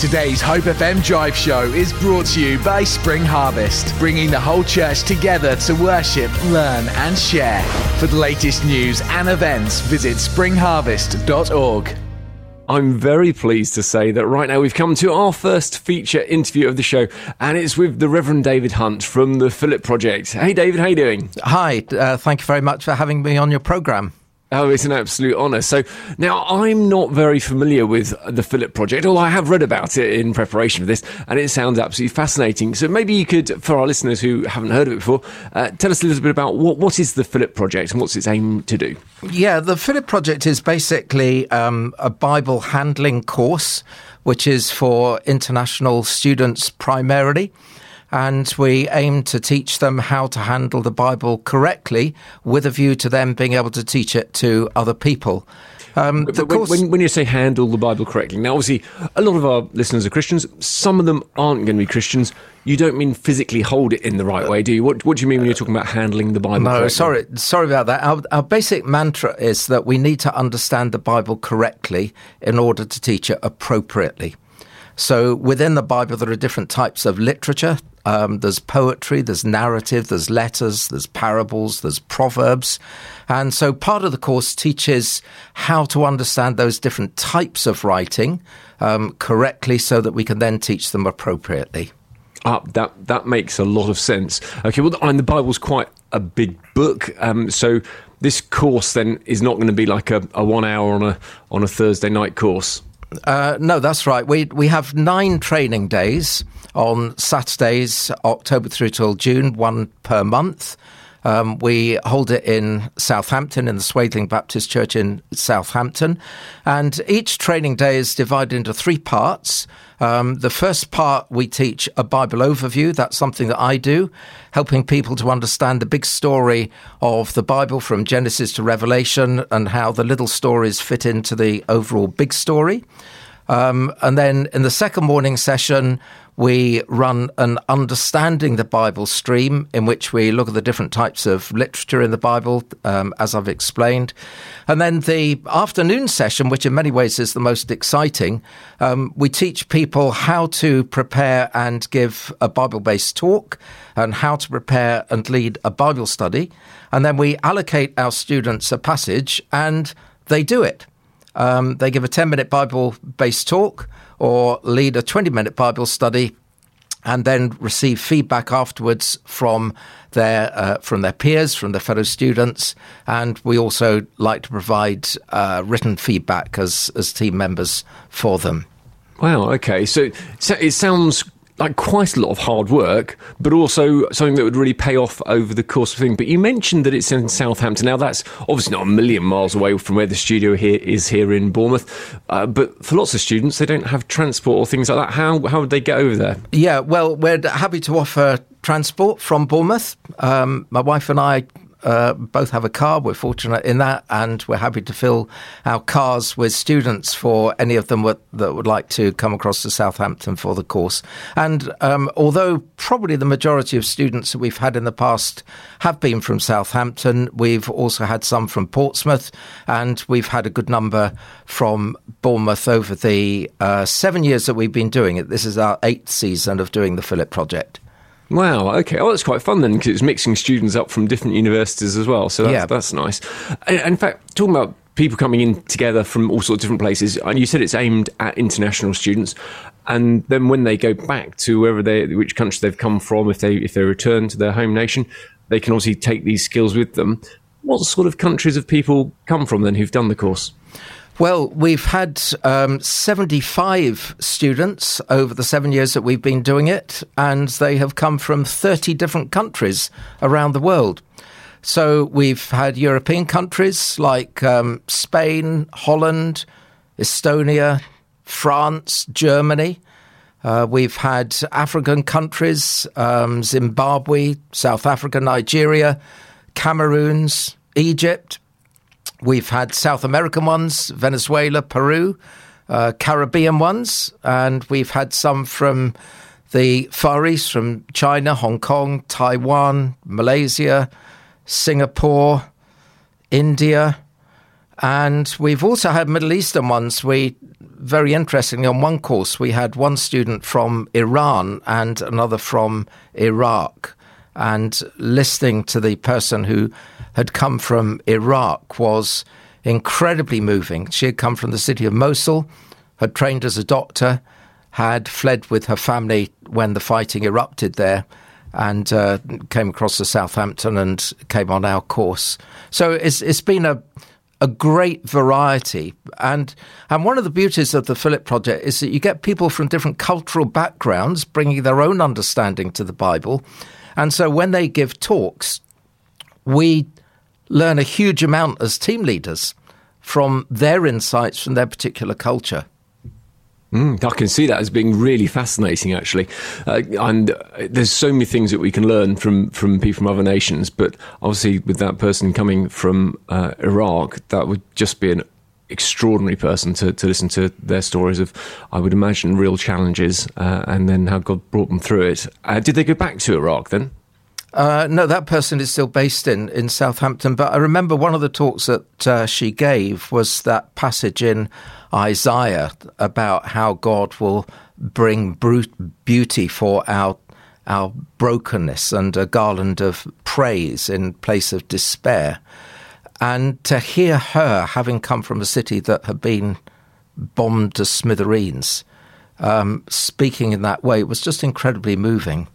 Today's Hope FM Drive Show is brought to you by Spring Harvest, bringing the whole church together to worship, learn, and share. For the latest news and events, visit springharvest.org. I'm very pleased to say that right now we've come to our first feature interview of the show, and it's with the Reverend David Hunt from the Philip Project. Hey, David, how you doing? Hi, uh, thank you very much for having me on your programme. Oh, it's an absolute honour. So now I'm not very familiar with the Philip Project, although I have read about it in preparation for this, and it sounds absolutely fascinating. So maybe you could, for our listeners who haven't heard of it before, uh, tell us a little bit about what, what is the Philip Project and what's its aim to do. Yeah, the Philip Project is basically um, a Bible handling course, which is for international students primarily and we aim to teach them how to handle the Bible correctly with a view to them being able to teach it to other people. Um, when, course, when, when, you say handle the Bible correctly, now obviously a lot of our listeners are Christians. Some of them aren't going to be Christians. You don't mean physically hold it in the right way, do you? What, what do you mean when you're talking about handling the Bible? No, correctly? sorry, sorry about that. Our, our basic mantra is that we need to understand the Bible correctly in order to teach it appropriately. So within the Bible, there are different types of literature. Um, there's poetry, there's narrative, there's letters, there's parables, there's proverbs. And so part of the course teaches how to understand those different types of writing um, correctly so that we can then teach them appropriately. Ah, that that makes a lot of sense. Okay, well, and the Bible's quite a big book, um, so this course then is not going to be like a, a one hour on a on a Thursday night course. Uh, no, that's right. We we have nine training days on Saturdays, October through till June, one per month. Um, we hold it in Southampton, in the Swaythling Baptist Church in Southampton. And each training day is divided into three parts. Um, the first part, we teach a Bible overview. That's something that I do, helping people to understand the big story of the Bible from Genesis to Revelation and how the little stories fit into the overall big story. Um, and then in the second morning session, we run an Understanding the Bible stream in which we look at the different types of literature in the Bible, um, as I've explained. And then the afternoon session, which in many ways is the most exciting, um, we teach people how to prepare and give a Bible based talk and how to prepare and lead a Bible study. And then we allocate our students a passage and they do it. Um, they give a 10 minute Bible based talk or lead a 20 minute Bible study and then receive feedback afterwards from their uh, from their peers, from their fellow students, and we also like to provide uh, written feedback as as team members for them. Wow. Okay. So, so it sounds like quite a lot of hard work, but also something that would really pay off over the course of thing. But you mentioned that it's in Southampton. Now that's obviously not a million miles away from where the studio here is here in Bournemouth. Uh, but for lots of students, they don't have transport or things like that. How how would they get over there? Yeah, well, we're happy to offer transport from Bournemouth. Um, my wife and I uh, both have a car. We're fortunate in that, and we're happy to fill our cars with students for any of them that would like to come across to Southampton for the course. And um, although probably the majority of students that we've had in the past have been from Southampton, we've also had some from Portsmouth, and we've had a good number from Bournemouth over the uh, seven years that we've been doing it. This is our eighth season of doing the Philip Project. Wow. Okay. Oh, that's quite fun then, because it's mixing students up from different universities as well. So that's, yeah. that's nice. In fact, talking about people coming in together from all sorts of different places, and you said it's aimed at international students, and then when they go back to wherever they, which country they've come from, if they if they return to their home nation, they can obviously take these skills with them. What sort of countries have people come from then who've done the course? Well, we've had um, 75 students over the seven years that we've been doing it, and they have come from 30 different countries around the world. So we've had European countries like um, Spain, Holland, Estonia, France, Germany. Uh, we've had African countries, um, Zimbabwe, South Africa, Nigeria, Cameroons, Egypt, We've had South American ones, Venezuela, Peru, uh, Caribbean ones, and we've had some from the Far East, from China, Hong Kong, Taiwan, Malaysia, Singapore, India, and we've also had Middle Eastern ones. We very interestingly, on one course, we had one student from Iran and another from Iraq. And listening to the person who had come from Iraq was incredibly moving. She had come from the city of Mosul, had trained as a doctor, had fled with her family when the fighting erupted there, and uh, came across to Southampton and came on our course. So it's, it's been a a great variety. And and one of the beauties of the Philip Project is that you get people from different cultural backgrounds bringing their own understanding to the Bible. And so when they give talks, we learn a huge amount as team leaders from their insights from their particular culture. Mm, I can see that as being really fascinating, actually. Uh, and there's so many things that we can learn from, from people from other nations. But obviously, with that person coming from uh, Iraq, that would just be an extraordinary person to, to listen to their stories of, I would imagine, real challenges uh, and then how God brought them through it. Uh, did they go back to Iraq then? Uh, no, that person is still based in, in Southampton. But I remember one of the talks that uh, she gave was that passage in Isaiah about how God will bring beauty for our our brokenness and a garland of praise in place of despair. And to hear her, having come from a city that had been bombed to smithereens, um, speaking in that way was just incredibly moving.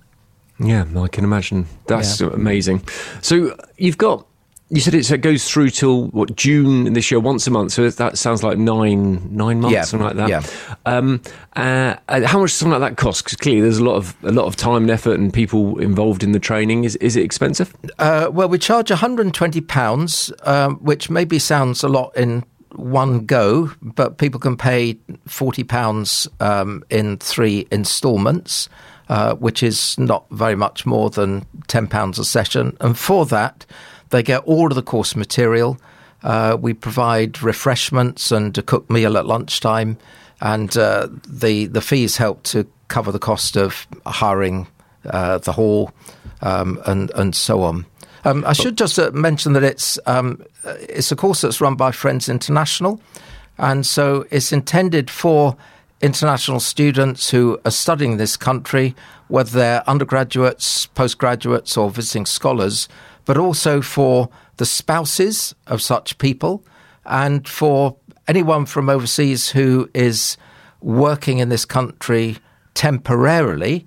Yeah, I can imagine. That's yeah. amazing. So you've got you said it, so it goes through till what June this year, once a month. So that sounds like nine nine months, yeah. something like that. Yeah. Um, uh, how much something like that cost? Because clearly there's a lot of a lot of time and effort and people involved in the training. Is is it expensive? Uh, well, we charge 120 pounds, um, which maybe sounds a lot in one go, but people can pay 40 pounds um, in three instalments. Uh, which is not very much more than £10 a session. And for that, they get all of the course material. Uh, we provide refreshments and a cooked meal at lunchtime, and uh, the the fees help to cover the cost of hiring uh, the hall um, and and so on. Um, I should just uh, mention that it's um, it's a course that's run by Friends International, and so it's intended for international students who are studying this country, whether they're undergraduates, postgraduates, or visiting scholars but also for the spouses of such people and for anyone from overseas who is working in this country temporarily,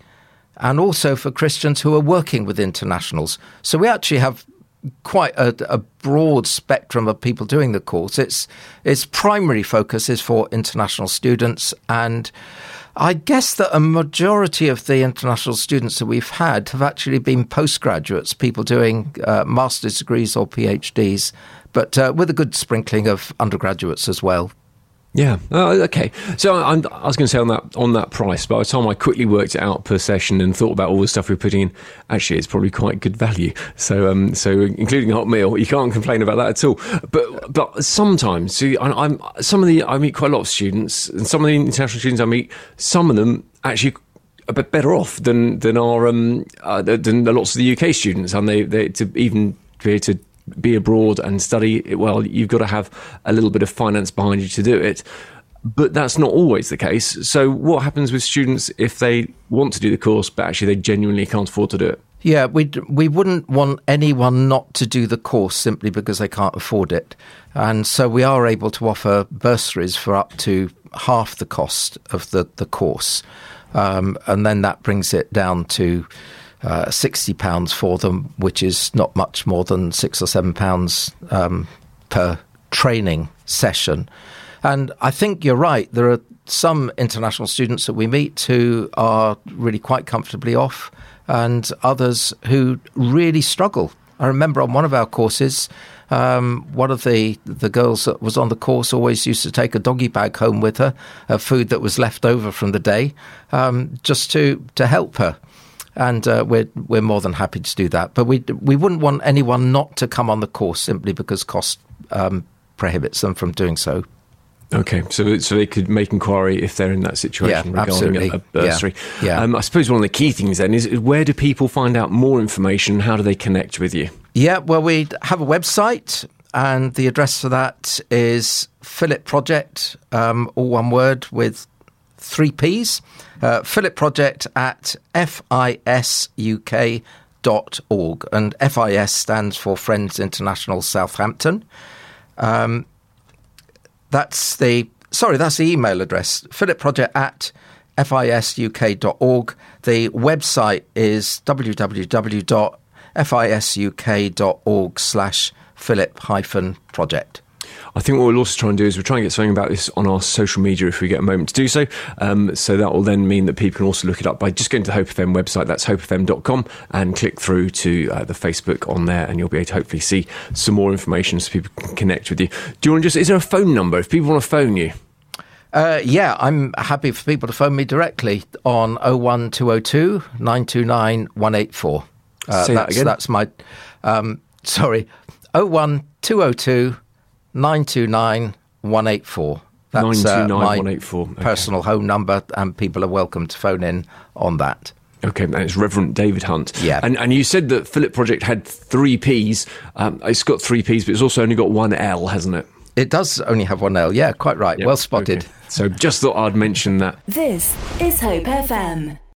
and also for Christians who are working with internationals. So we actually have quite a, a, broad spectrum of people doing the course. Its its primary focus is for international students and I guess that a majority of the international students that we've had have actually been postgraduates, people doing uh, master's degrees or PhDs, but uh, with a good sprinkling of undergraduates as well. Yeah. Oh, okay. So I, I was going to say on that on that price. By the time I quickly worked it out per session and thought about all the stuff we're putting in, actually, it's probably quite good value. So, um, so including a hot meal, you can't complain about that at all. But but sometimes, see, I, am some of the I meet quite a lot of students, and some of the international students I meet, some of them actually a bit better off than than our um, uh, than lots of the UK students, and they, they to even to be abroad and study, well, you've got to have a little bit of finance behind you to do it. But that's not always the case. So, what happens with students if they want to do the course, but actually they genuinely can't afford to do it? Yeah, we we wouldn't want anyone not to do the course simply because they can't afford it, and so we are able to offer bursaries for up to half the cost of the the course, um, and then that brings it down to uh, £60 for them, which is not much more than six or seven pounds um, per training session. And I think you're right. There are some international students that we meet who are really quite comfortably off, and others who really struggle. I remember on one of our courses, um, one of the, the girls that was on the course always used to take a doggy bag home with her, of food that was left over from the day, um, just to, to help her and uh, we're we're more than happy to do that. But we we wouldn't want anyone not to come on the course simply because cost um, prohibits them from doing so. Okay, so so they could make inquiry if they're in that situation yeah, regarding a, a, bursary. Yeah, yeah. Um, I suppose one of the key things then is where do people find out more information? How do they connect with you? Yeah, well, we have a website, and the address for that is Philip Project, um, all one word with three P's. Uh, Philip Project at fisuk.org, and FIS stands for Friends International Southampton. Um, that's the sorry, that's the email address. Philip Project at fisuk.org. The website is www.fisuk.org slash philip hyphen project. I think what we'll also try and do is we'll try and get something about this on our social media if we get a moment to do so. Um, so that will then mean that people can also look it up by just going to the Hope FM website, that's hopefm.com, and click through to uh, the Facebook on there, and you'll be able to hopefully see some more information so people can connect with you. Do you want to just, is there a phone number if people want to phone you? Uh, yeah, I'm happy for people to phone me directly on 01202 929 184. Uh, Say that's, that again. That's my, um, sorry, 01202 929 184. That's uh, my personal home number, and people are welcome to phone in on that. Okay, and it's Reverend David Hunt. Yeah. And, and you said that Philip Project had three P's. Um, it's got three P's, but it's also only got one L, hasn't it? It does only have one L. Yeah, quite right. Yep. Well spotted. Okay. So just thought I'd mention that. This is Hope FM.